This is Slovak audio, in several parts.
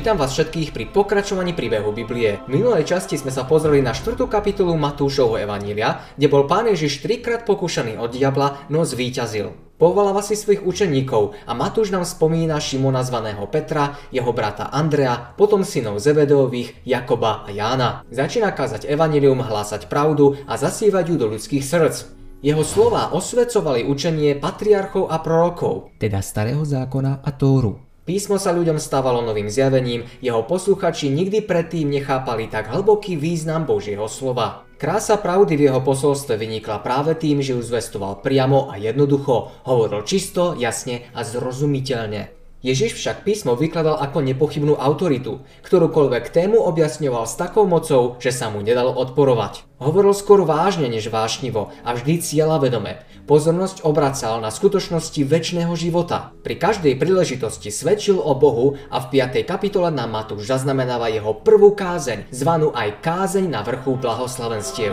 Vítam vás všetkých pri pokračovaní príbehu Biblie. V minulej časti sme sa pozreli na 4. kapitolu Matúšovho Evanília, kde bol pán Ježiš trikrát pokúšaný od diabla, no zvíťazil. Povoláva si svojich učeníkov a Matúš nám spomína Šimona zvaného Petra, jeho brata Andrea, potom synov Zebedeových, Jakoba a Jána. Začína kázať evanílium, hlásať pravdu a zasívať ju do ľudských srdc. Jeho slova osvecovali učenie patriarchov a prorokov, teda starého zákona a Tóru. Písmo sa ľuďom stávalo novým zjavením, jeho posluchači nikdy predtým nechápali tak hlboký význam Božieho slova. Krása pravdy v jeho posolstve vynikla práve tým, že ju zvestoval priamo a jednoducho, hovoril čisto, jasne a zrozumiteľne. Ježiš však písmo vykladal ako nepochybnú autoritu, ktorúkoľvek tému objasňoval s takou mocou, že sa mu nedalo odporovať. Hovoril skôr vážne než vášnivo a vždy cieľa vedome. Pozornosť obracal na skutočnosti väčšného života. Pri každej príležitosti svedčil o Bohu a v 5. kapitole nám Matúš zaznamenáva jeho prvú kázeň, zvanú aj kázeň na vrchu blahoslavenstiev.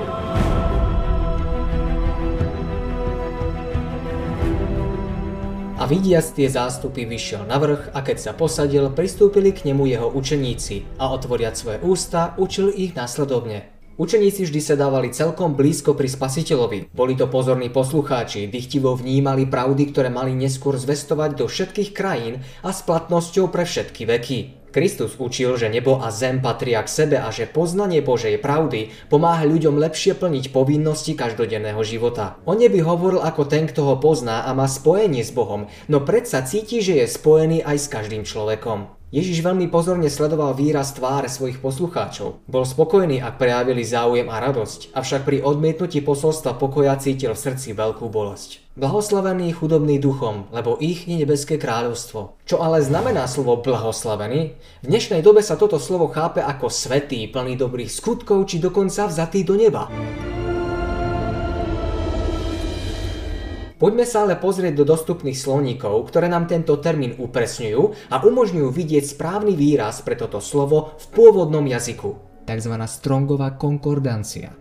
A vidiac tie zástupy vyšiel na vrch a keď sa posadil, pristúpili k nemu jeho učeníci a otvoriac svoje ústa, učil ich následovne. Učeníci vždy sa dávali celkom blízko pri spasiteľovi. Boli to pozorní poslucháči, dychtivo vnímali pravdy, ktoré mali neskôr zvestovať do všetkých krajín a s platnosťou pre všetky veky. Kristus učil, že nebo a zem patria k sebe a že poznanie Božej pravdy pomáha ľuďom lepšie plniť povinnosti každodenného života. O nebi hovoril ako ten, kto ho pozná a má spojenie s Bohom, no predsa cíti, že je spojený aj s každým človekom. Ježiš veľmi pozorne sledoval výraz tváre svojich poslucháčov. Bol spokojný, ak prejavili záujem a radosť, avšak pri odmietnutí posolstva pokoja cítil v srdci veľkú bolesť. Blahoslavený chudobný duchom, lebo ich je nebeské kráľovstvo. Čo ale znamená slovo blahoslavený? V dnešnej dobe sa toto slovo chápe ako svetý, plný dobrých skutkov či dokonca vzatý do neba. Poďme sa ale pozrieť do dostupných slovníkov, ktoré nám tento termín upresňujú a umožňujú vidieť správny výraz pre toto slovo v pôvodnom jazyku. Takzvaná Strongová konkordancia.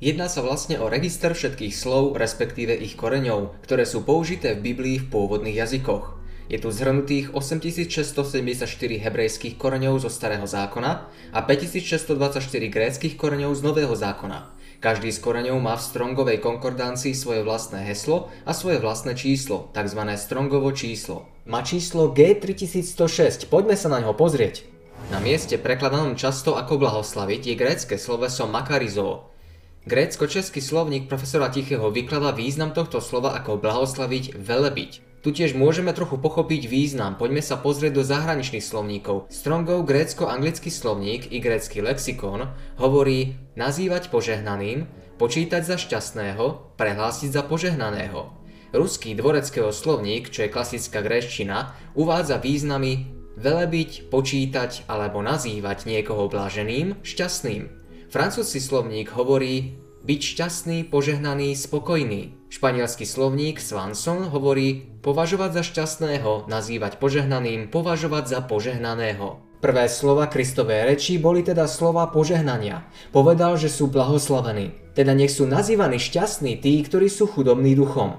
Jedná sa vlastne o register všetkých slov, respektíve ich koreňov, ktoré sú použité v Biblii v pôvodných jazykoch. Je tu zhrnutých 8674 hebrejských koreňov zo Starého zákona a 5624 gréckých koreňov z Nového zákona. Každý z koreňov má v Strongovej konkordancii svoje vlastné heslo a svoje vlastné číslo, tzv. Strongovo číslo. Má číslo G3106, poďme sa na ňo pozrieť. Na mieste prekladanom často ako blahoslaviť je grécke sloveso makarizo. Grécko-český slovník profesora Tichého vykladá význam tohto slova ako blahoslaviť, velebiť. Tu tiež môžeme trochu pochopiť význam, poďme sa pozrieť do zahraničných slovníkov. Strongov grécko-anglický slovník i grécky lexikon hovorí nazývať požehnaným, počítať za šťastného, prehlásiť za požehnaného. Ruský dvoreckého slovník, čo je klasická gréčtina, uvádza významy velebiť, počítať alebo nazývať niekoho bláženým, šťastným. Francúzsky slovník hovorí byť šťastný, požehnaný, spokojný. Španielský slovník Swanson hovorí považovať za šťastného, nazývať požehnaným, považovať za požehnaného. Prvé slova Kristovej reči boli teda slova požehnania. Povedal, že sú blahoslavení. Teda nech sú nazývaní šťastní tí, ktorí sú chudobní duchom.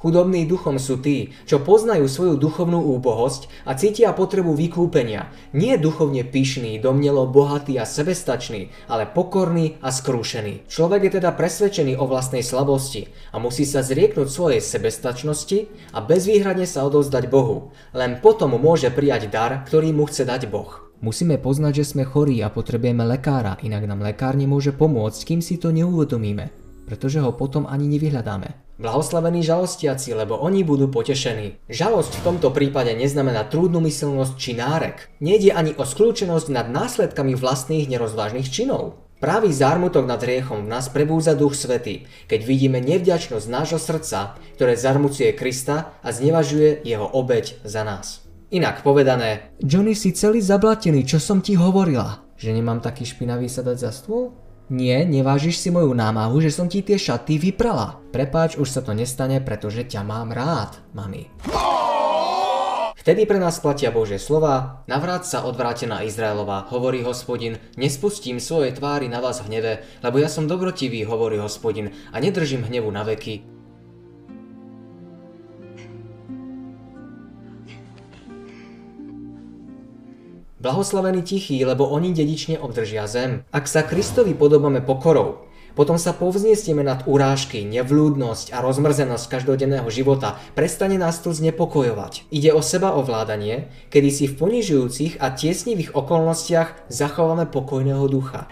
Chudobní duchom sú tí, čo poznajú svoju duchovnú úbohosť a cítia potrebu vykúpenia. Nie duchovne pyšný, domnelo bohatý a sebestačný, ale pokorný a skrúšený. Človek je teda presvedčený o vlastnej slabosti a musí sa zrieknúť svojej sebestačnosti a bezvýhradne sa odovzdať Bohu. Len potom môže prijať dar, ktorý mu chce dať Boh. Musíme poznať, že sme chorí a potrebujeme lekára, inak nám lekár nemôže pomôcť, kým si to neuvedomíme pretože ho potom ani nevyhľadáme. Blahoslavení žalostiaci, lebo oni budú potešení. Žalosť v tomto prípade neznamená trúdnu myselnosť či nárek. Nejde ani o skľúčenosť nad následkami vlastných nerozvážnych činov. Pravý zármutok nad hriechom v nás prebúza Duch Svetý, keď vidíme nevďačnosť nášho srdca, ktoré zarmucuje Krista a znevažuje jeho obeď za nás. Inak povedané, Johnny si celý zablatený, čo som ti hovorila, že nemám taký špinavý sadať za stôl? Nie, nevážiš si moju námahu, že som ti tie šaty vyprala. Prepáč, už sa to nestane, pretože ťa mám rád, mami. Vtedy pre nás platia Božie slova, navráť sa odvrátená Izraelova, hovorí hospodin, nespustím svoje tvári na vás hneve, lebo ja som dobrotivý, hovorí hospodin, a nedržím hnevu na veky. Blahoslavení tichí, lebo oni dedične obdržia zem. Ak sa Kristovi podobame pokorou, potom sa povzniesieme nad urážky, nevlúdnosť a rozmrzenosť každodenného života. Prestane nás to znepokojovať. Ide o seba ovládanie, kedy si v ponižujúcich a tiesnivých okolnostiach zachováme pokojného ducha.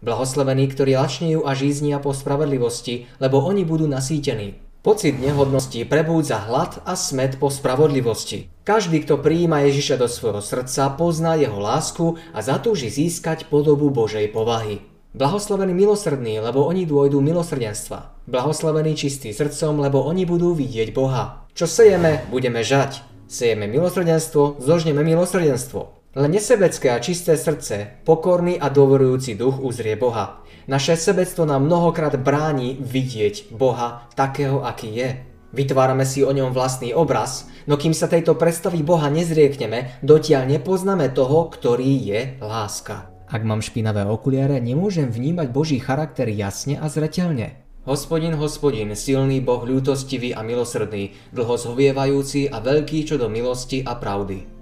Blahoslavení, ktorí lačnejú a žíznia po spravedlivosti, lebo oni budú nasýtení. Pocit nehodnosti prebúdza hlad a smet po spravodlivosti. Každý, kto prijíma Ježiša do svojho srdca, pozná jeho lásku a zatúži získať podobu Božej povahy. Blahoslavení milosrdní, lebo oni dôjdu milosrdenstva. Blahoslavení čistí srdcom, lebo oni budú vidieť Boha. Čo sejeme, budeme žať. Sejeme milosrdenstvo, zožneme milosrdenstvo. Len nesebecké a čisté srdce, pokorný a dôverujúci duch uzrie Boha. Naše sebectvo nám mnohokrát bráni vidieť Boha takého, aký je. Vytvárame si o ňom vlastný obraz, no kým sa tejto predstavy Boha nezriekneme, dotiaľ nepoznáme toho, ktorý je láska. Ak mám špinavé okuliare, nemôžem vnímať Boží charakter jasne a zreteľne. Hospodin, hospodin, silný Boh, ľútostivý a milosrdný, dlho zhovievajúci a veľký čo do milosti a pravdy.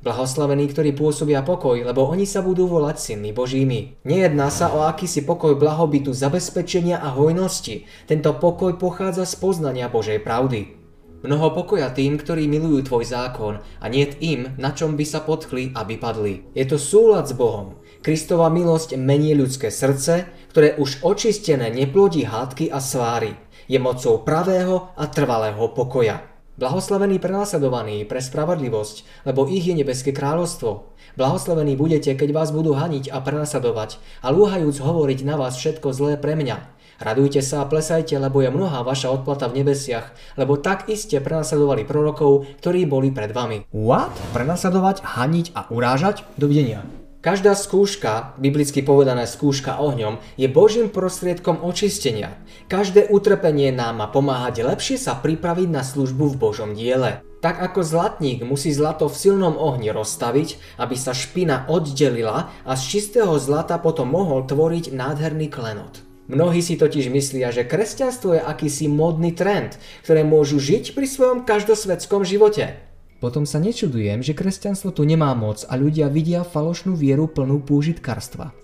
Blahoslavení, ktorí pôsobia pokoj, lebo oni sa budú volať synmi Božími. Nejedná sa o akýsi pokoj blahobytu, zabezpečenia a hojnosti. Tento pokoj pochádza z poznania Božej pravdy. Mnoho pokoja tým, ktorí milujú tvoj zákon a nie im, na čom by sa potkli a vypadli. Je to súlad s Bohom. Kristova milosť mení ľudské srdce, ktoré už očistené neplodí hádky a sváry. Je mocou pravého a trvalého pokoja. Blahoslavení prenasledovaní pre spravodlivosť, lebo ich je nebeské kráľovstvo. Blahoslavení budete, keď vás budú haniť a prenasledovať a lúhajúc hovoriť na vás všetko zlé pre mňa. Radujte sa a plesajte, lebo je mnohá vaša odplata v nebesiach, lebo tak iste prenasledovali prorokov, ktorí boli pred vami. What? Prenasledovať, haniť a urážať? Dovidenia. Každá skúška, biblicky povedané skúška ohňom, je Božím prostriedkom očistenia. Každé utrpenie nám má pomáhať lepšie sa pripraviť na službu v Božom diele. Tak ako zlatník musí zlato v silnom ohni rozstaviť, aby sa špina oddelila a z čistého zlata potom mohol tvoriť nádherný klenot. Mnohí si totiž myslia, že kresťanstvo je akýsi modný trend, ktoré môžu žiť pri svojom každosvetskom živote. Potom sa nečudujem, že kresťanstvo tu nemá moc a ľudia vidia falošnú vieru plnú púžitkarstva.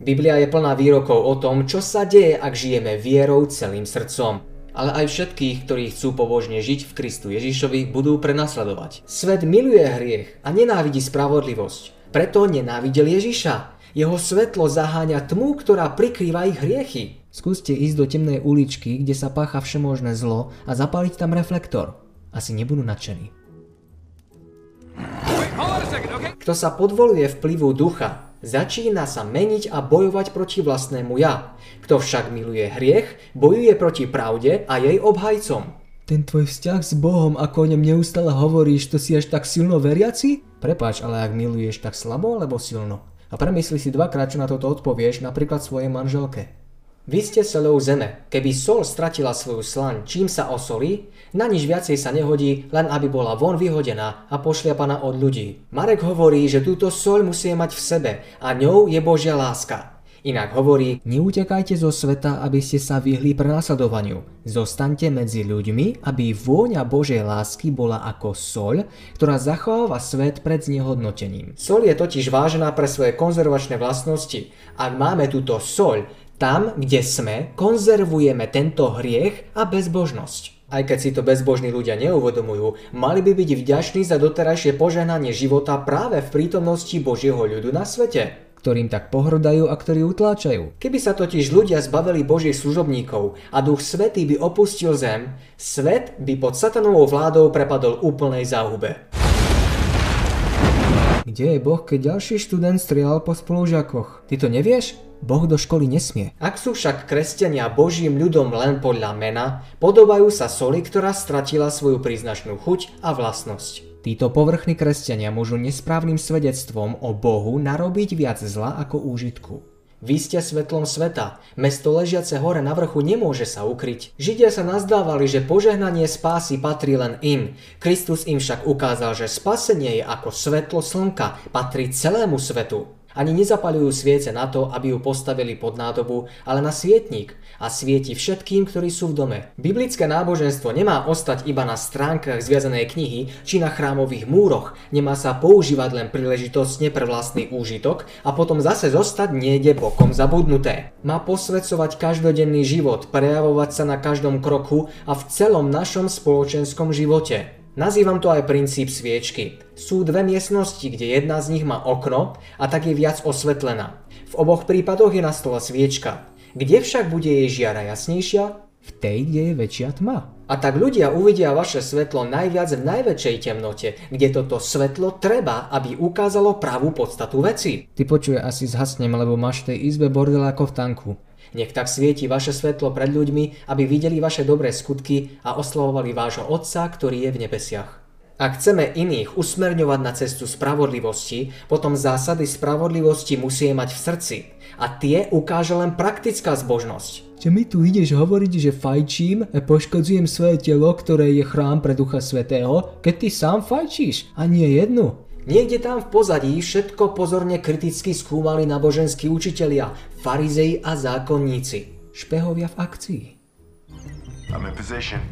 Biblia je plná výrokov o tom, čo sa deje, ak žijeme vierou celým srdcom. Ale aj všetkých, ktorí chcú pobožne žiť v Kristu Ježišovi, budú prenasledovať. Svet miluje hriech a nenávidí spravodlivosť. Preto nenávidel Ježiša. Jeho svetlo zaháňa tmu, ktorá prikrýva ich hriechy. Skúste ísť do temnej uličky, kde sa pácha všemožné zlo a zapáliť tam reflektor. Asi nebudú nadšení. Kto sa podvoluje vplyvu ducha, začína sa meniť a bojovať proti vlastnému ja. Kto však miluje hriech, bojuje proti pravde a jej obhajcom. Ten tvoj vzťah s Bohom, ako o ňom neustále hovoríš, to si až tak silno veriaci? Prepáč, ale ak miluješ tak slabo alebo silno? A premysli si dvakrát, čo na toto odpovieš, napríklad svojej manželke. Vy ste solou zeme. Keby sol stratila svoju slaň, čím sa osolí, na nič viacej sa nehodí, len aby bola von vyhodená a pošliapaná od ľudí. Marek hovorí, že túto soľ musí mať v sebe a ňou je Božia láska. Inak hovorí, neutekajte zo sveta, aby ste sa vyhli prenasledovaniu. Zostaňte medzi ľuďmi, aby vôňa Božej lásky bola ako soľ, ktorá zachováva svet pred znehodnotením. Soľ je totiž vážená pre svoje konzervačné vlastnosti. Ak máme túto soľ, tam, kde sme, konzervujeme tento hriech a bezbožnosť. Aj keď si to bezbožní ľudia neuvedomujú, mali by byť vďační za doterajšie požehnanie života práve v prítomnosti Božieho ľudu na svete ktorým tak pohrdajú a ktorí utláčajú. Keby sa totiž ľudia zbavili Božích služobníkov a Duch Svetý by opustil zem, svet by pod satanovou vládou prepadol úplnej záhube. Kde je Boh, keď ďalší študent strieľal po spolužiakoch? Ty to nevieš? Boh do školy nesmie. Ak sú však kresťania Božím ľudom len podľa mena, podobajú sa soli, ktorá stratila svoju príznačnú chuť a vlastnosť. Títo povrchní kresťania môžu nesprávnym svedectvom o Bohu narobiť viac zla ako úžitku. Vy ste svetlom sveta. Mesto ležiace hore na vrchu nemôže sa ukryť. Židia sa nazdávali, že požehnanie spásy patrí len im. Kristus im však ukázal, že spasenie je ako svetlo slnka, patrí celému svetu. Ani nezapaľujú sviece na to, aby ju postavili pod nádobu, ale na svietník a svieti všetkým, ktorí sú v dome. Biblické náboženstvo nemá ostať iba na stránkach zviazanej knihy či na chrámových múroch, nemá sa používať len príležitostne pre vlastný úžitok a potom zase zostať niekde bokom zabudnuté. Má posvedcovať každodenný život, prejavovať sa na každom kroku a v celom našom spoločenskom živote. Nazývam to aj princíp sviečky. Sú dve miestnosti, kde jedna z nich má okno a tak je viac osvetlená. V oboch prípadoch je na stole sviečka. Kde však bude jej žiara jasnejšia? V tej, kde je väčšia tma. A tak ľudia uvidia vaše svetlo najviac v najväčšej temnote, kde toto svetlo treba, aby ukázalo pravú podstatu veci. Ty počuje asi zhasnem, lebo máš v tej izbe bordel ako v tanku. Nech tak svieti vaše svetlo pred ľuďmi, aby videli vaše dobré skutky a oslavovali vášho Otca, ktorý je v nebesiach. Ak chceme iných usmerňovať na cestu spravodlivosti, potom zásady spravodlivosti musíme mať v srdci. A tie ukáže len praktická zbožnosť. Čo mi tu ideš hovoriť, že fajčím a poškodzujem svoje telo, ktoré je chrám pre Ducha Svetého, keď ty sám fajčíš a nie jednu? Niekde tam v pozadí všetko pozorne kriticky skúmali náboženskí učitelia, farizei a zákonníci. Špehovia v akcii. I'm in position.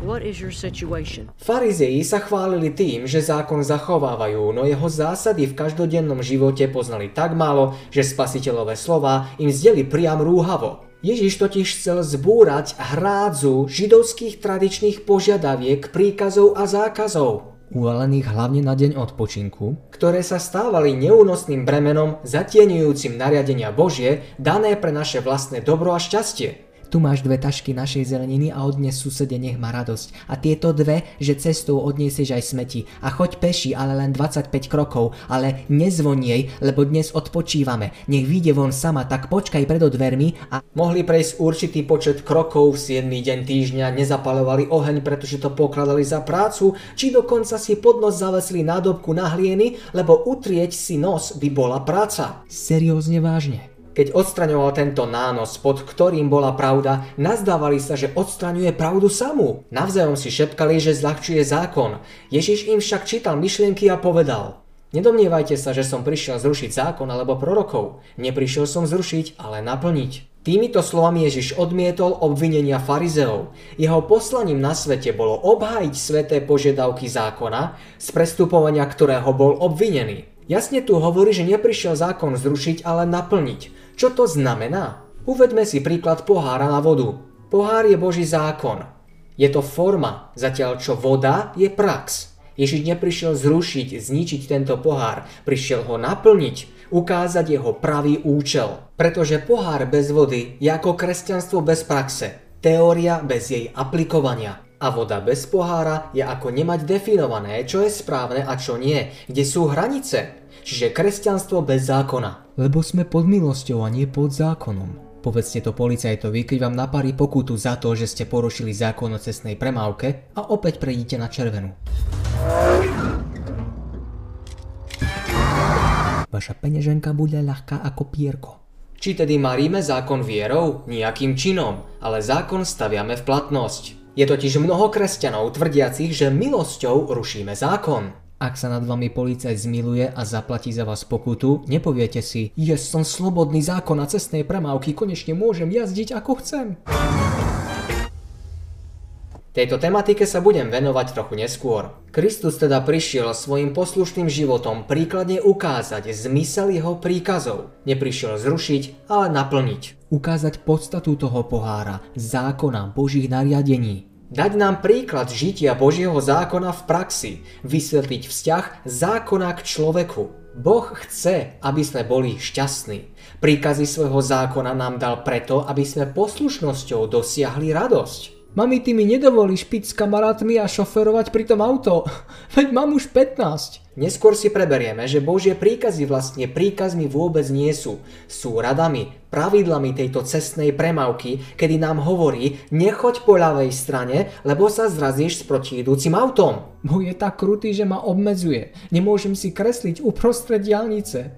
What is your situation? Farizei sa chválili tým, že zákon zachovávajú, no jeho zásady v každodennom živote poznali tak málo, že spasiteľové slova im zdeli priam rúhavo. Ježiš totiž chcel zbúrať hrádzu židovských tradičných požiadaviek, príkazov a zákazov uvalených hlavne na deň odpočinku, ktoré sa stávali neúnosným bremenom zatieňujúcim nariadenia Božie dané pre naše vlastné dobro a šťastie. Tu máš dve tašky našej zeleniny a odnes susede nech má radosť. A tieto dve, že cestou odniesieš aj smeti. A choď peši, ale len 25 krokov. Ale nezvoniej, lebo dnes odpočívame. Nech vyjde von sama, tak počkaj pred dvermi a... Mohli prejsť určitý počet krokov v 7. deň týždňa, nezapalovali oheň, pretože to pokladali za prácu, či dokonca si pod nos zavesli nádobku na hlieny, lebo utrieť si nos by bola práca. Seriózne vážne. Keď odstraňoval tento nános, pod ktorým bola pravda, nazdávali sa, že odstraňuje pravdu samú. Navzájom si šepkali, že zľahčuje zákon. Ježiš im však čítal myšlienky a povedal Nedomnievajte sa, že som prišiel zrušiť zákon alebo prorokov. Neprišiel som zrušiť, ale naplniť. Týmito slovami Ježiš odmietol obvinenia farizeov. Jeho poslaním na svete bolo obhájiť sveté požiadavky zákona, z prestupovania ktorého bol obvinený. Jasne tu hovorí, že neprišiel zákon zrušiť, ale naplniť. Čo to znamená? Uvedme si príklad pohára na vodu. Pohár je Boží zákon. Je to forma, zatiaľ čo voda je prax. Ježiš neprišiel zrušiť, zničiť tento pohár, prišiel ho naplniť, ukázať jeho pravý účel. Pretože pohár bez vody je ako kresťanstvo bez praxe, teória bez jej aplikovania. A voda bez pohára je ako nemať definované, čo je správne a čo nie, kde sú hranice. Čiže kresťanstvo bez zákona. Lebo sme pod milosťou a nie pod zákonom. Povedzte to policajtovi, keď vám napári pokutu za to, že ste porušili zákon o cestnej premávke a opäť prejdite na červenú. Vaša peňaženka bude ľahká ako pierko. Či tedy maríme zákon vierou? Nijakým činom, ale zákon staviame v platnosť. Je totiž mnoho kresťanov tvrdiacich, že milosťou rušíme zákon. Ak sa nad vami policajt zmiluje a zaplatí za vás pokutu, nepoviete si, je som slobodný zákon a cestnej premávky, konečne môžem jazdiť ako chcem. Tejto tematike sa budem venovať trochu neskôr. Kristus teda prišiel svojim poslušným životom príkladne ukázať zmysel jeho príkazov. Neprišiel zrušiť, ale naplniť. Ukázať podstatu toho pohára, zákona, božích nariadení. Dať nám príklad žitia Božieho zákona v praxi, vysvetliť vzťah zákona k človeku. Boh chce, aby sme boli šťastní. Príkazy svojho zákona nám dal preto, aby sme poslušnosťou dosiahli radosť. Mami, ty mi nedovolíš piť s kamarátmi a šoferovať pri tom auto. Veď mám už 15. Neskôr si preberieme, že Božie príkazy vlastne príkazmi vôbec nie sú. Sú radami, pravidlami tejto cestnej premávky, kedy nám hovorí, nechoď po ľavej strane, lebo sa zrazíš s protiidúcim autom. Boh je tak krutý, že ma obmedzuje. Nemôžem si kresliť uprostred diálnice.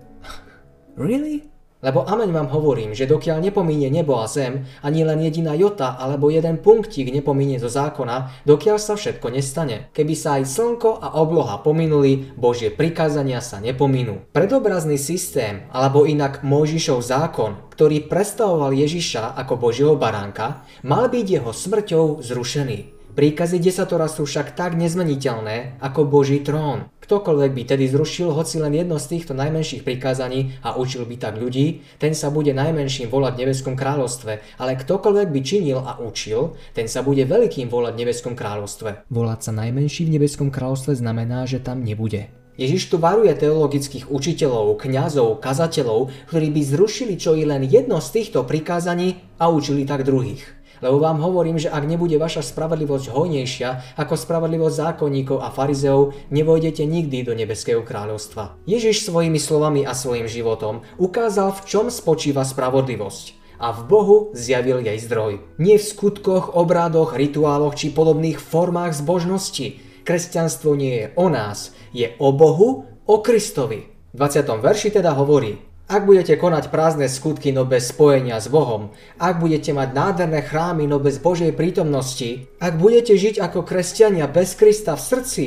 Really? Lebo ameň vám hovorím, že dokiaľ nepomíne nebo a zem, ani len jediná jota alebo jeden punktík nepomíne zo zákona, dokiaľ sa všetko nestane. Keby sa aj slnko a obloha pominuli, Božie prikázania sa nepominú. Predobrazný systém, alebo inak Mojžišov zákon, ktorý predstavoval Ježiša ako Božieho baránka, mal byť jeho smrťou zrušený. Príkazy desatora sú však tak nezmeniteľné ako Boží trón. Ktokoľvek by tedy zrušil hoci len jedno z týchto najmenších prikázaní a učil by tak ľudí, ten sa bude najmenším volať v nebeskom kráľovstve, ale ktokoľvek by činil a učil, ten sa bude veľkým volať v nebeskom kráľovstve. Volať sa najmenší v nebeskom kráľovstve znamená, že tam nebude. Ježiš tu varuje teologických učiteľov, kňazov, kazateľov, ktorí by zrušili čo i len jedno z týchto prikázaní a učili tak druhých. Lebo vám hovorím, že ak nebude vaša spravodlivosť hojnejšia ako spravodlivosť zákonníkov a farizeov, nevojdete nikdy do nebeského kráľovstva. Ježiš svojimi slovami a svojim životom ukázal, v čom spočíva spravodlivosť a v Bohu zjavil jej zdroj. Nie v skutkoch, obrádoch, rituáloch či podobných formách zbožnosti. Kresťanstvo nie je o nás, je o Bohu, o Kristovi. V 20. verši teda hovorí, ak budete konať prázdne skutky, no bez spojenia s Bohom, ak budete mať nádherné chrámy, no bez Božej prítomnosti, ak budete žiť ako kresťania bez Krista v srdci,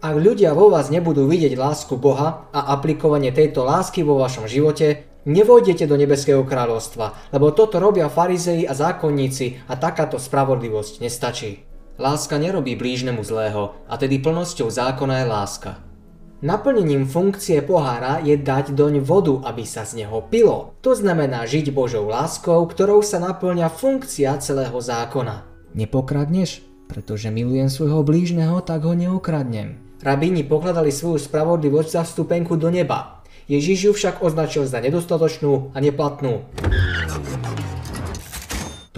ak ľudia vo vás nebudú vidieť lásku Boha a aplikovanie tejto lásky vo vašom živote, nevojdete do nebeského kráľovstva, lebo toto robia farizei a zákonníci a takáto spravodlivosť nestačí. Láska nerobí blížnemu zlého a tedy plnosťou zákona je láska. Naplnením funkcie pohára je dať doň vodu, aby sa z neho pilo. To znamená žiť Božou láskou, ktorou sa naplňa funkcia celého zákona. Nepokradneš? Pretože milujem svojho blížneho, tak ho neukradnem. Rabíni pokladali svoju spravodlivosť za vstupenku do neba. Ježiš ju však označil za nedostatočnú a neplatnú.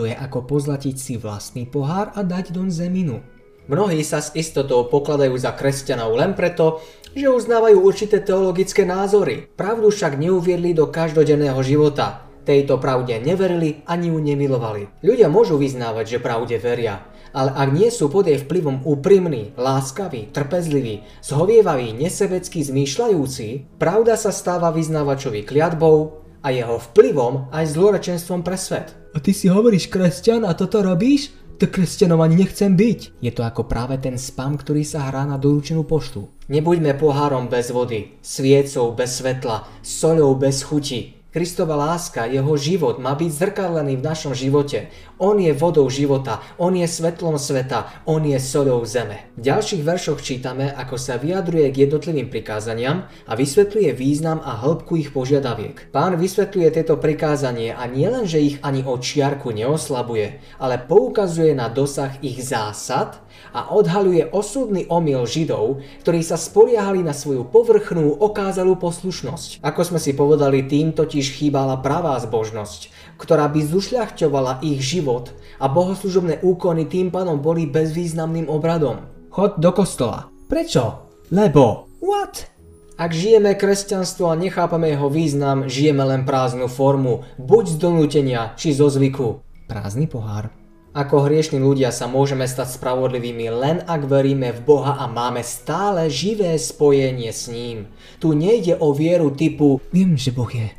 To je ako pozlatiť si vlastný pohár a dať doň zeminu. Mnohí sa s istotou pokladajú za kresťanov len preto, že uznávajú určité teologické názory. Pravdu však neuviedli do každodenného života. Tejto pravde neverili ani ju nemilovali. Ľudia môžu vyznávať, že pravde veria, ale ak nie sú pod jej vplyvom úprimní, láskaví, trpezliví, zhovievaví, nesebecky zmýšľajúci, pravda sa stáva vyznávačovi kliatbou a jeho vplyvom aj zlorečenstvom pre svet. A ty si hovoríš kresťan a toto robíš? To kresťanom ani nechcem byť. Je to ako práve ten spam, ktorý sa hrá na doručenú poštu. Nebuďme pohárom bez vody, sviecou bez svetla, soľou bez chuti. Kristova láska, jeho život má byť zrkadlený v našom živote. On je vodou života, on je svetlom sveta, on je solou zeme. V ďalších veršoch čítame, ako sa vyjadruje k jednotlivým prikázaniam a vysvetľuje význam a hĺbku ich požiadaviek. Pán vysvetľuje tieto prikázanie a nielen, že ich ani o čiarku neoslabuje, ale poukazuje na dosah ich zásad a odhaluje osudný omyl Židov, ktorí sa spoliehali na svoju povrchnú okázalú poslušnosť. Ako sme si povedali, tým totiž chýbala pravá zbožnosť, ktorá by zušľachťovala ich život a bohoslužobné úkony tým pádom boli bezvýznamným obradom. Chod do kostola. Prečo? Lebo. What? Ak žijeme kresťanstvo a nechápame jeho význam, žijeme len prázdnu formu, buď z donútenia, či zo zvyku. Prázdny pohár. Ako hriešni ľudia sa môžeme stať spravodlivými len ak veríme v Boha a máme stále živé spojenie s ním. Tu nejde o vieru typu Viem, že Boh je.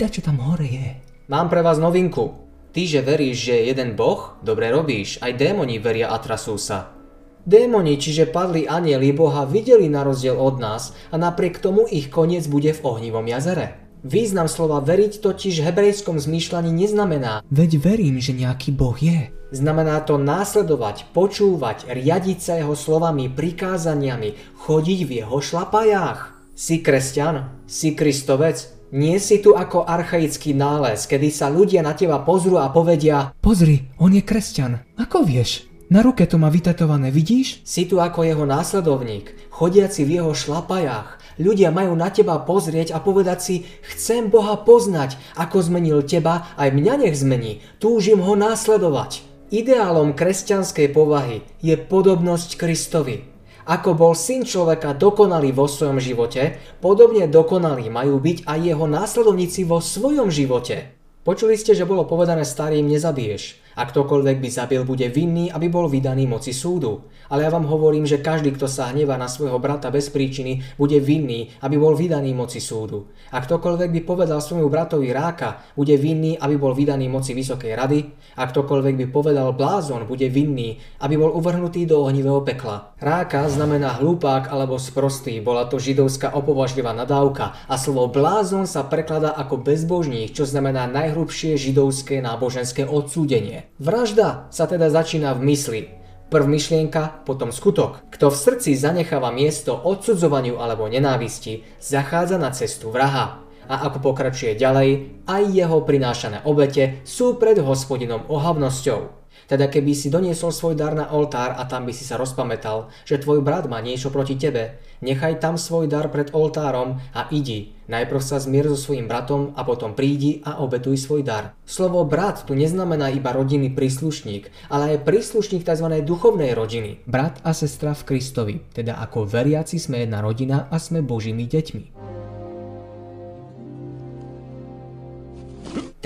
čo tam hore je. Mám pre vás novinku. Ty, že veríš, že je jeden Boh, dobre robíš. Aj démoni veria a trasú sa. Démoni, čiže padli anieli Boha, videli na rozdiel od nás a napriek tomu ich koniec bude v ohnivom jazere. Význam slova veriť totiž v hebrejskom zmýšľaní neznamená Veď verím, že nejaký Boh je. Znamená to následovať, počúvať, riadiť sa jeho slovami, prikázaniami, chodiť v jeho šlapajách. Si kresťan? Si kristovec? Nie si tu ako archaický nález, kedy sa ľudia na teba pozrú a povedia Pozri, on je kresťan. Ako vieš? Na ruke to má vytetované, vidíš? Si tu ako jeho následovník, chodiaci v jeho šlapajách, Ľudia majú na teba pozrieť a povedať si, chcem Boha poznať, ako zmenil teba, aj mňa nech zmení, túžim ho následovať. Ideálom kresťanskej povahy je podobnosť Kristovi. Ako bol syn človeka dokonalý vo svojom živote, podobne dokonalí majú byť aj jeho následovníci vo svojom živote. Počuli ste, že bolo povedané starým nezabiješ. A ktokoľvek by zabil, bude vinný, aby bol vydaný moci súdu. Ale ja vám hovorím, že každý, kto sa hnevá na svojho brata bez príčiny, bude vinný, aby bol vydaný moci súdu. A ktokoľvek by povedal svojmu bratovi ráka, bude vinný, aby bol vydaný moci vysokej rady. A ktokoľvek by povedal blázon, bude vinný, aby bol uvrhnutý do ohnivého pekla. Ráka znamená hlúpák alebo sprostý, bola to židovská opovažlivá nadávka a slovo blázon sa prekladá ako bezbožník, čo znamená najhrubšie židovské náboženské odsúdenie. Vražda sa teda začína v mysli. Prv myšlienka, potom skutok. Kto v srdci zanecháva miesto odsudzovaniu alebo nenávisti, zachádza na cestu vraha. A ako pokračuje ďalej, aj jeho prinášané obete sú pred hospodinom ohavnosťou. Teda keby si doniesol svoj dar na oltár a tam by si sa rozpamätal, že tvoj brat má niečo proti tebe, nechaj tam svoj dar pred oltárom a idi. Najprv sa zmier so svojím bratom a potom prídi a obetuj svoj dar. Slovo brat tu neznamená iba rodinný príslušník, ale aj príslušník tzv. duchovnej rodiny. Brat a sestra v Kristovi, teda ako veriaci sme jedna rodina a sme Božími deťmi.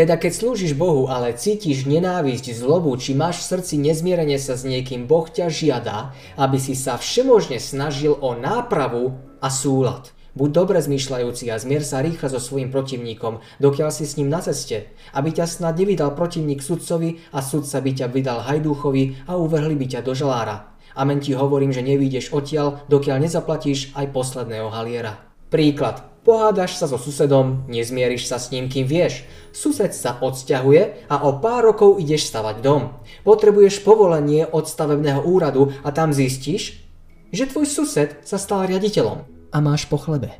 Teda keď slúžiš Bohu, ale cítiš nenávisť, zlobu, či máš v srdci nezmierenie sa s niekým, Boh ťa žiada, aby si sa všemožne snažil o nápravu a súlad. Buď dobre zmýšľajúci a zmier sa rýchlo so svojím protivníkom, dokiaľ si s ním na ceste, aby ťa snad nevydal protivník sudcovi a sudca by ťa vydal hajdúchovi a uvrhli by ťa do žalára. Amen ti hovorím, že nevídeš odtiaľ, dokiaľ nezaplatíš aj posledného haliera. Príklad. Pohádaš sa so susedom, nezmieríš sa s ním, kým vieš. Sused sa odsťahuje a o pár rokov ideš stavať dom. Potrebuješ povolenie od stavebného úradu a tam zistíš, že tvoj sused sa stal riaditeľom. A máš po chlebe.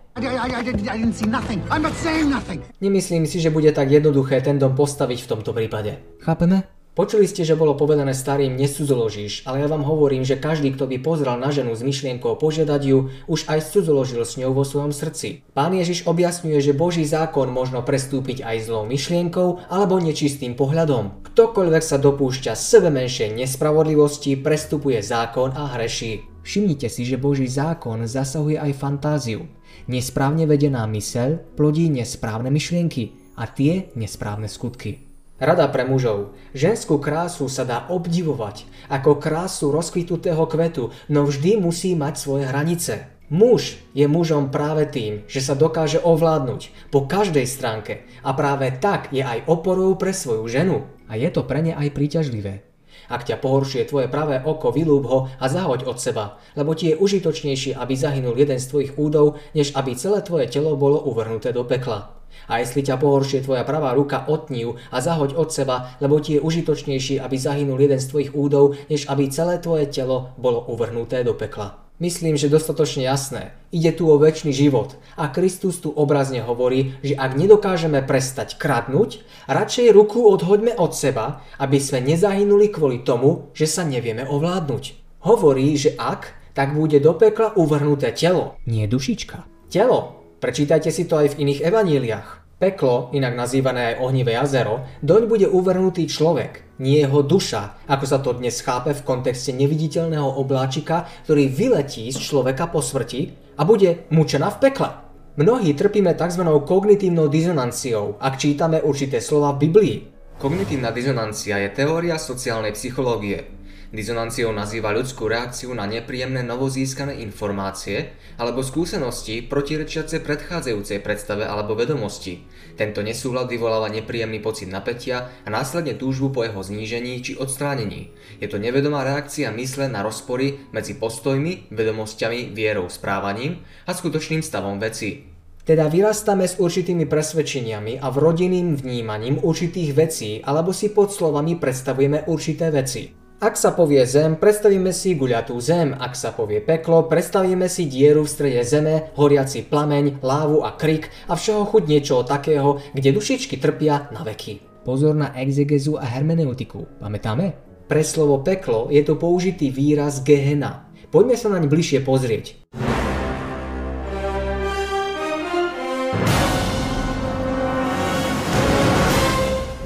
Nemyslím si, že bude tak jednoduché ten dom postaviť v tomto prípade. Chápeme? Počuli ste, že bolo povedané starým nesudzoložíš, ale ja vám hovorím, že každý, kto by pozrel na ženu s myšlienkou požiadať ju, už aj sudzoložil s ňou vo svojom srdci. Pán Ježiš objasňuje, že Boží zákon možno prestúpiť aj zlou myšlienkou alebo nečistým pohľadom. Ktokoľvek sa dopúšťa sebe menšej nespravodlivosti, prestupuje zákon a hreší. Všimnite si, že Boží zákon zasahuje aj fantáziu. Nesprávne vedená myseľ plodí nesprávne myšlienky a tie nesprávne skutky. Rada pre mužov. Ženskú krásu sa dá obdivovať ako krásu rozkvitutého kvetu, no vždy musí mať svoje hranice. Muž je mužom práve tým, že sa dokáže ovládnuť po každej stránke a práve tak je aj oporou pre svoju ženu. A je to pre ne aj príťažlivé. Ak ťa pohoršuje tvoje pravé oko, vylúb ho a zahoď od seba, lebo ti je užitočnejšie, aby zahynul jeden z tvojich údov, než aby celé tvoje telo bolo uvrhnuté do pekla. A jestli ťa pohoršie tvoja pravá ruka, otni ju a zahoď od seba, lebo ti je užitočnejší, aby zahynul jeden z tvojich údov, než aby celé tvoje telo bolo uvrhnuté do pekla. Myslím, že dostatočne jasné. Ide tu o väčší život a Kristus tu obrazne hovorí, že ak nedokážeme prestať kradnúť, radšej ruku odhoďme od seba, aby sme nezahynuli kvôli tomu, že sa nevieme ovládnuť. Hovorí, že ak, tak bude do pekla uvrhnuté telo. Nie dušička. Telo, Prečítajte si to aj v iných evaníliách. Peklo, inak nazývané aj ohnivé jazero, doň bude uvrhnutý človek, nie jeho duša, ako sa to dnes chápe v kontexte neviditeľného obláčika, ktorý vyletí z človeka po smrti a bude mučená v pekle. Mnohí trpíme tzv. kognitívnou dizonanciou, ak čítame určité slova v Biblii. Kognitívna dizonancia je teória sociálnej psychológie. Dizonanciou nazýva ľudskú reakciu na nepríjemné novozískané informácie alebo skúsenosti protirečiace predchádzajúcej predstave alebo vedomosti. Tento nesúhľad vyvoláva nepríjemný pocit napätia a následne túžbu po jeho znížení či odstránení. Je to nevedomá reakcia mysle na rozpory medzi postojmi, vedomosťami, vierou, správaním a skutočným stavom veci. Teda vyrastáme s určitými presvedčeniami a v rodinným vnímaním určitých vecí alebo si pod slovami predstavujeme určité veci. Ak sa povie zem, predstavíme si guľatú zem, ak sa povie peklo, predstavíme si dieru v strede zeme, horiaci plameň, lávu a krik a všeho chuť niečoho takého, kde dušičky trpia na veky. Pozor na exegezu a hermeneutiku, pamätáme? Pre slovo peklo je tu použitý výraz gehena. Poďme sa naň bližšie pozrieť.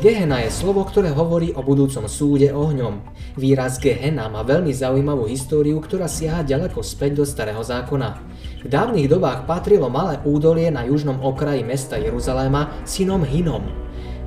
Gehena je slovo, ktoré hovorí o budúcom súde ohňom. Výraz Gehena má veľmi zaujímavú históriu, ktorá siaha ďaleko späť do starého zákona. V dávnych dobách patrilo malé údolie na južnom okraji mesta Jeruzaléma synom Hinom.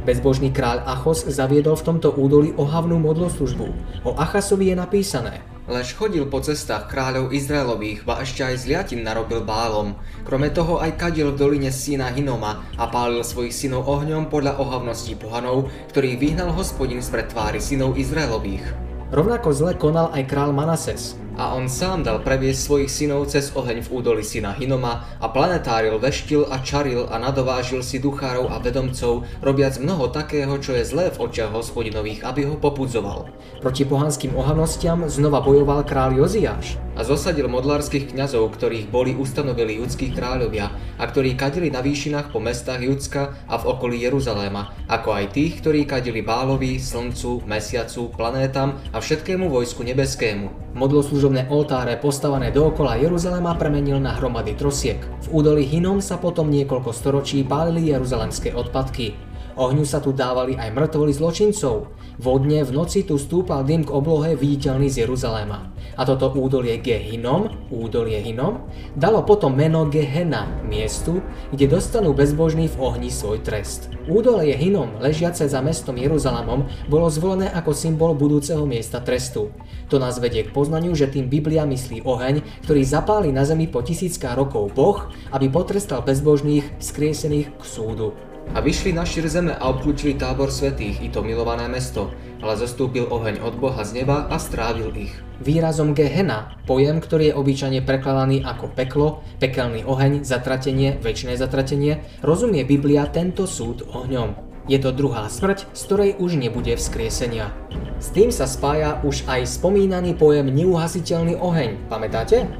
Bezbožný kráľ Achos zaviedol v tomto údolí ohavnú modloslužbu. O Achasovi je napísané Lež chodil po cestách kráľov Izraelových, ba ešte aj zliatin narobil bálom. Krome toho aj kadil v doline syna Hinoma a pálil svojich synov ohňom podľa ohavností pohanov, ktorých vyhnal hospodin spred tvári synov Izraelových. Rovnako zle konal aj král Manases. A on sám dal previesť svojich synov cez oheň v údoli syna Hinoma a planetáril, veštil a čaril a nadovážil si duchárov a vedomcov, robiac mnoho takého, čo je zlé v očiach hospodinových, aby ho popudzoval. Proti pohanským ohavnostiam znova bojoval král Joziáš. A zosadil modlárskych kňazov, ktorých boli ustanovili judskí kráľovia a ktorí kadili na výšinách po mestách Judska a v okolí Jeruzaléma, ako aj tých, ktorí kadili Bálovi, Slncu, Mesiacu, planétam a všetkému vojsku nebeskému. Modloslužobné oltáre postavané dookola Jeruzalema premenil na hromady trosiek. V údolí Hinom sa potom niekoľko storočí pálili jeruzalemské odpadky. Ohňu sa tu dávali aj mŕtvoli zločincov. Vodne v noci tu stúpal dym k oblohe viditeľný z Jeruzaléma. A toto údolie Gehinom, údolie Hinom, dalo potom meno Gehena, miestu, kde dostanú bezbožní v ohni svoj trest. Údolie Hinom, ležiace za mestom Jeruzalémom, bolo zvolené ako symbol budúceho miesta trestu. To nás vedie k poznaniu, že tým Biblia myslí oheň, ktorý zapáli na zemi po tisícká rokov Boh, aby potrestal bezbožných, skriesených k súdu. A vyšli na šír zeme a obklúčili tábor svetých, i to milované mesto, ale zostúpil oheň od Boha z neba a strávil ich. Výrazom Gehena, pojem, ktorý je obyčajne prekladaný ako peklo, pekelný oheň, zatratenie, väčšie zatratenie, rozumie Biblia tento súd ohňom. Je to druhá smrť, z ktorej už nebude vzkriesenia. S tým sa spája už aj spomínaný pojem neuhasiteľný oheň, pamätáte?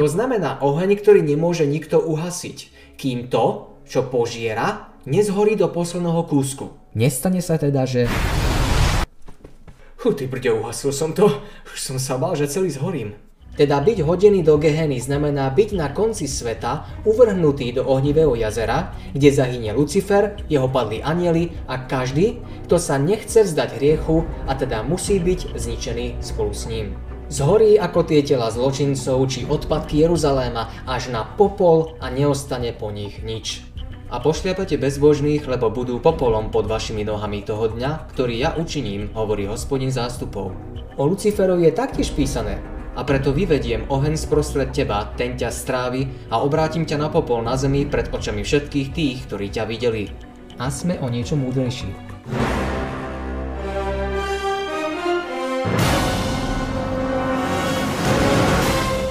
To znamená oheň, ktorý nemôže nikto uhasiť, kým to, čo požiera, nezhorí do posledného kúsku. Nestane sa teda, že... Hu, ty brďo, uhasil som to. Už som sa bál, že celý zhorím. Teda byť hodený do Geheny znamená byť na konci sveta uvrhnutý do ohnivého jazera, kde zahynie Lucifer, jeho padlí anieli a každý, kto sa nechce vzdať hriechu a teda musí byť zničený spolu s ním. Zhorí ako tie tela zločincov či odpadky Jeruzaléma až na popol a neostane po nich nič a pošliapate bezbožných, lebo budú popolom pod vašimi nohami toho dňa, ktorý ja učiním, hovorí hospodin zástupov. O Luciferovi je taktiež písané, a preto vyvediem oheň sprostred teba, ten ťa strávi a obrátim ťa na popol na zemi pred očami všetkých tých, ktorí ťa videli. A sme o niečo múdrejší.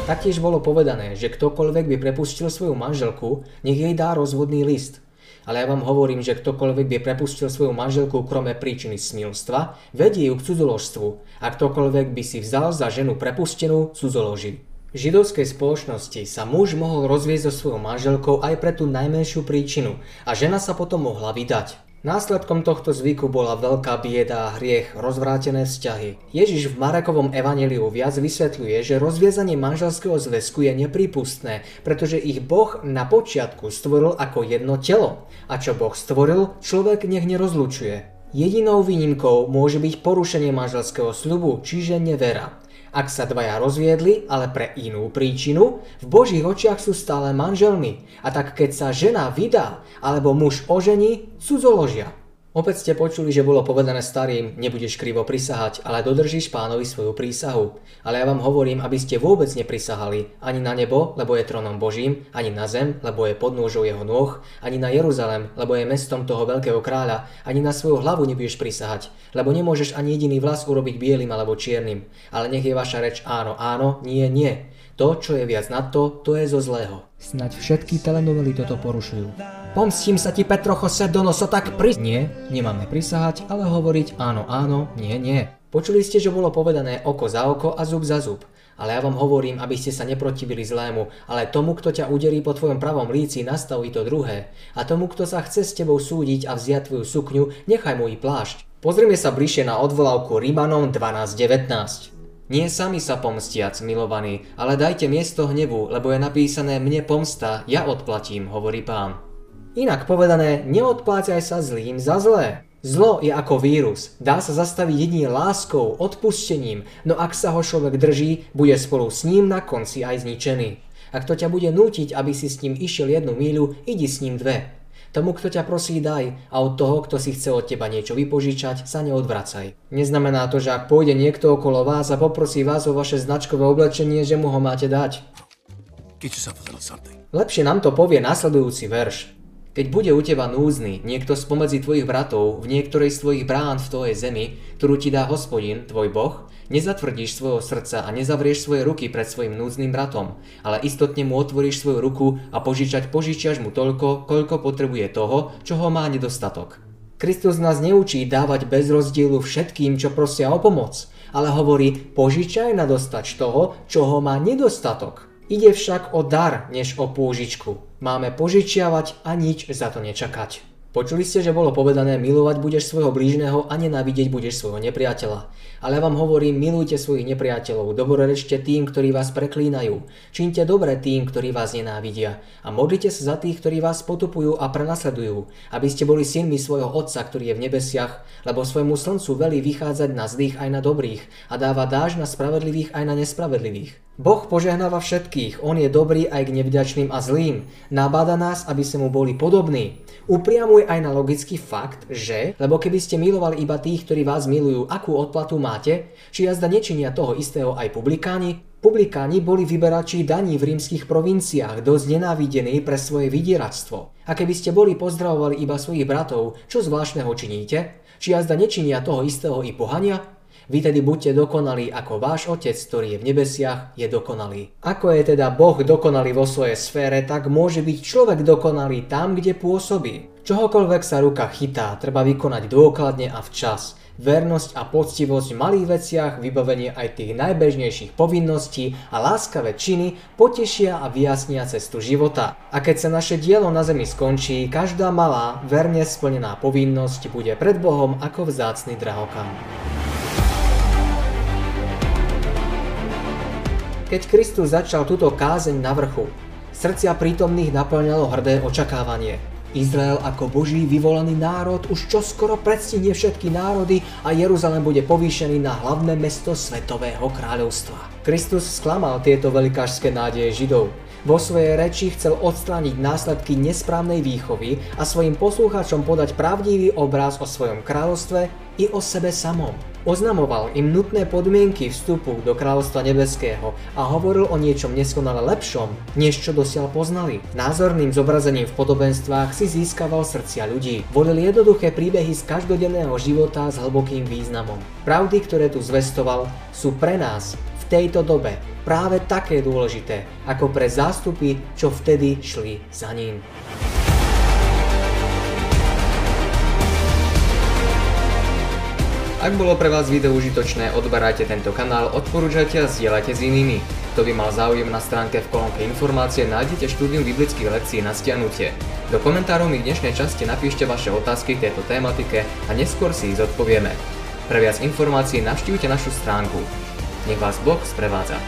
Taktiež bolo povedané, že ktokoľvek by prepustil svoju manželku, nech jej dá rozvodný list. Ale ja vám hovorím, že ktokoľvek by prepustil svoju manželku krome príčiny smilstva, vedie ju k cudzoložstvu a ktokoľvek by si vzal za ženu prepustenú, cudzoloží. V židovskej spoločnosti sa muž mohol rozviesť so svojou manželkou aj pre tú najmenšiu príčinu a žena sa potom mohla vydať. Následkom tohto zvyku bola veľká bieda a hriech, rozvrátené vzťahy. Ježiš v Marekovom evaneliu viac vysvetľuje, že rozviezanie manželského zväzku je nepripustné, pretože ich Boh na počiatku stvoril ako jedno telo. A čo Boh stvoril, človek nech nerozlučuje. Jedinou výnimkou môže byť porušenie manželského slubu, čiže nevera. Ak sa dvaja rozviedli, ale pre inú príčinu, v Božích očiach sú stále manželmi. A tak keď sa žena vydá, alebo muž ožení, cudzoložia. Opäť ste počuli, že bolo povedané starým, nebudeš krivo prisahať, ale dodržíš pánovi svoju prísahu. Ale ja vám hovorím, aby ste vôbec neprisahali ani na nebo, lebo je trónom Božím, ani na zem, lebo je podnôžou jeho nôh, ani na Jeruzalem, lebo je mestom toho veľkého kráľa, ani na svoju hlavu nebudeš prisahať, lebo nemôžeš ani jediný vlas urobiť bielým alebo čiernym. Ale nech je vaša reč áno, áno, nie, nie. To, čo je viac na to, to je zo zlého. Snaď všetky telenovely toto porušujú. Pomstím sa ti Petrocho Sedonoso tak pri... Nie, nemáme prisahať, ale hovoriť áno, áno, nie, nie. Počuli ste, že bolo povedané oko za oko a zub za zub. Ale ja vám hovorím, aby ste sa neprotivili zlému, ale tomu, kto ťa uderí po tvojom pravom líci, nastaví to druhé. A tomu, kto sa chce s tebou súdiť a vziať tvoju sukňu, nechaj mu i plášť. Pozrime sa bližšie na odvolávku Rímanom 12.19. Nie sami sa pomstiac, milovaní, ale dajte miesto hnevu, lebo je napísané mne pomsta, ja odplatím, hovorí pán. Inak povedané, neodplácaj sa zlým za zlé. Zlo je ako vírus, dá sa zastaviť jedine láskou, odpustením, no ak sa ho človek drží, bude spolu s ním na konci aj zničený. Ak to ťa bude nútiť, aby si s ním išiel jednu míľu, idi s ním dve. Tomu, kto ťa prosí, daj a od toho, kto si chce od teba niečo vypožičať, sa neodvracaj. Neznamená to, že ak pôjde niekto okolo vás a poprosí vás o vaše značkové oblečenie, že mu ho máte dať. Lepšie nám to povie nasledujúci verš. Keď bude u teba núzny niekto spomedzi tvojich bratov v niektorej z tvojich brán v tvojej zemi, ktorú ti dá hospodin, tvoj boh, nezatvrdíš svojho srdca a nezavrieš svoje ruky pred svojim núdznym bratom, ale istotne mu otvoríš svoju ruku a požičať požičiaš mu toľko, koľko potrebuje toho, čo ho má nedostatok. Kristus nás neučí dávať bez rozdielu všetkým, čo prosia o pomoc, ale hovorí požičaj na dostač toho, čo ho má nedostatok. Ide však o dar, než o pôžičku. Máme požičiavať a nič za to nečakať. Počuli ste, že bolo povedané milovať budeš svojho blížneho a nenávidieť budeš svojho nepriateľa. Ale ja vám hovorím, milujte svojich nepriateľov, dobrorečte tým, ktorí vás preklínajú, čínte dobre tým, ktorí vás nenávidia a modlite sa za tých, ktorí vás potupujú a prenasledujú, aby ste boli synmi svojho Otca, ktorý je v nebesiach, lebo svojmu slncu velí vychádzať na zlých aj na dobrých a dáva dáž na spravedlivých aj na nespravedlivých. Boh požehnáva všetkých, On je dobrý aj k nevďačným a zlým. Nabáda nás, aby sme mu boli podobní. Upriamuj aj na logický fakt, že, lebo keby ste milovali iba tých, ktorí vás milujú, akú odplatu máte, či jazda nečinia toho istého aj publikáni, Publikáni boli vyberači daní v rímskych provinciách, dosť nenávidení pre svoje vydieračstvo. A keby ste boli pozdravovali iba svojich bratov, čo zvláštneho činíte? Či jazda nečinia toho istého i pohania? Vy tedy buďte dokonalí, ako váš Otec, ktorý je v nebesiach, je dokonalý. Ako je teda Boh dokonalý vo svojej sfére, tak môže byť človek dokonalý tam, kde pôsobí. Čohokoľvek sa ruka chytá, treba vykonať dôkladne a včas. Vernosť a poctivosť v malých veciach, vybavenie aj tých najbežnejších povinností a láskavé činy potešia a vyjasnia cestu života. A keď sa naše dielo na zemi skončí, každá malá, verne splnená povinnosť bude pred Bohom ako vzácny drahokam. Keď Kristus začal túto kázeň na vrchu, srdcia prítomných naplňalo hrdé očakávanie. Izrael ako Boží vyvolaný národ už čoskoro predstihne všetky národy a Jeruzalem bude povýšený na hlavné mesto Svetového kráľovstva. Kristus sklamal tieto velikážské nádeje Židov. Vo svojej reči chcel odstrániť následky nesprávnej výchovy a svojim poslucháčom podať pravdivý obraz o svojom kráľovstve i o sebe samom. Oznamoval im nutné podmienky vstupu do kráľovstva nebeského a hovoril o niečom neskonale lepšom, než čo dosiaľ poznali. Názorným zobrazením v podobenstvách si získaval srdcia ľudí. Volil jednoduché príbehy z každodenného života s hlbokým významom. Pravdy, ktoré tu zvestoval, sú pre nás v tejto dobe práve také dôležité, ako pre zástupy, čo vtedy šli za ním. Ak bolo pre vás video užitočné, odberajte tento kanál, odporúčajte a zdieľajte s inými. Kto by mal záujem na stránke v kolónke informácie, nájdete štúdium biblických lekcií na stiahnutie. Do komentárov mi v dnešnej časti napíšte vaše otázky k tejto tématike a neskôr si ich zodpovieme. Pre viac informácií navštívte našu stránku. Nech vás Boh sprevádza.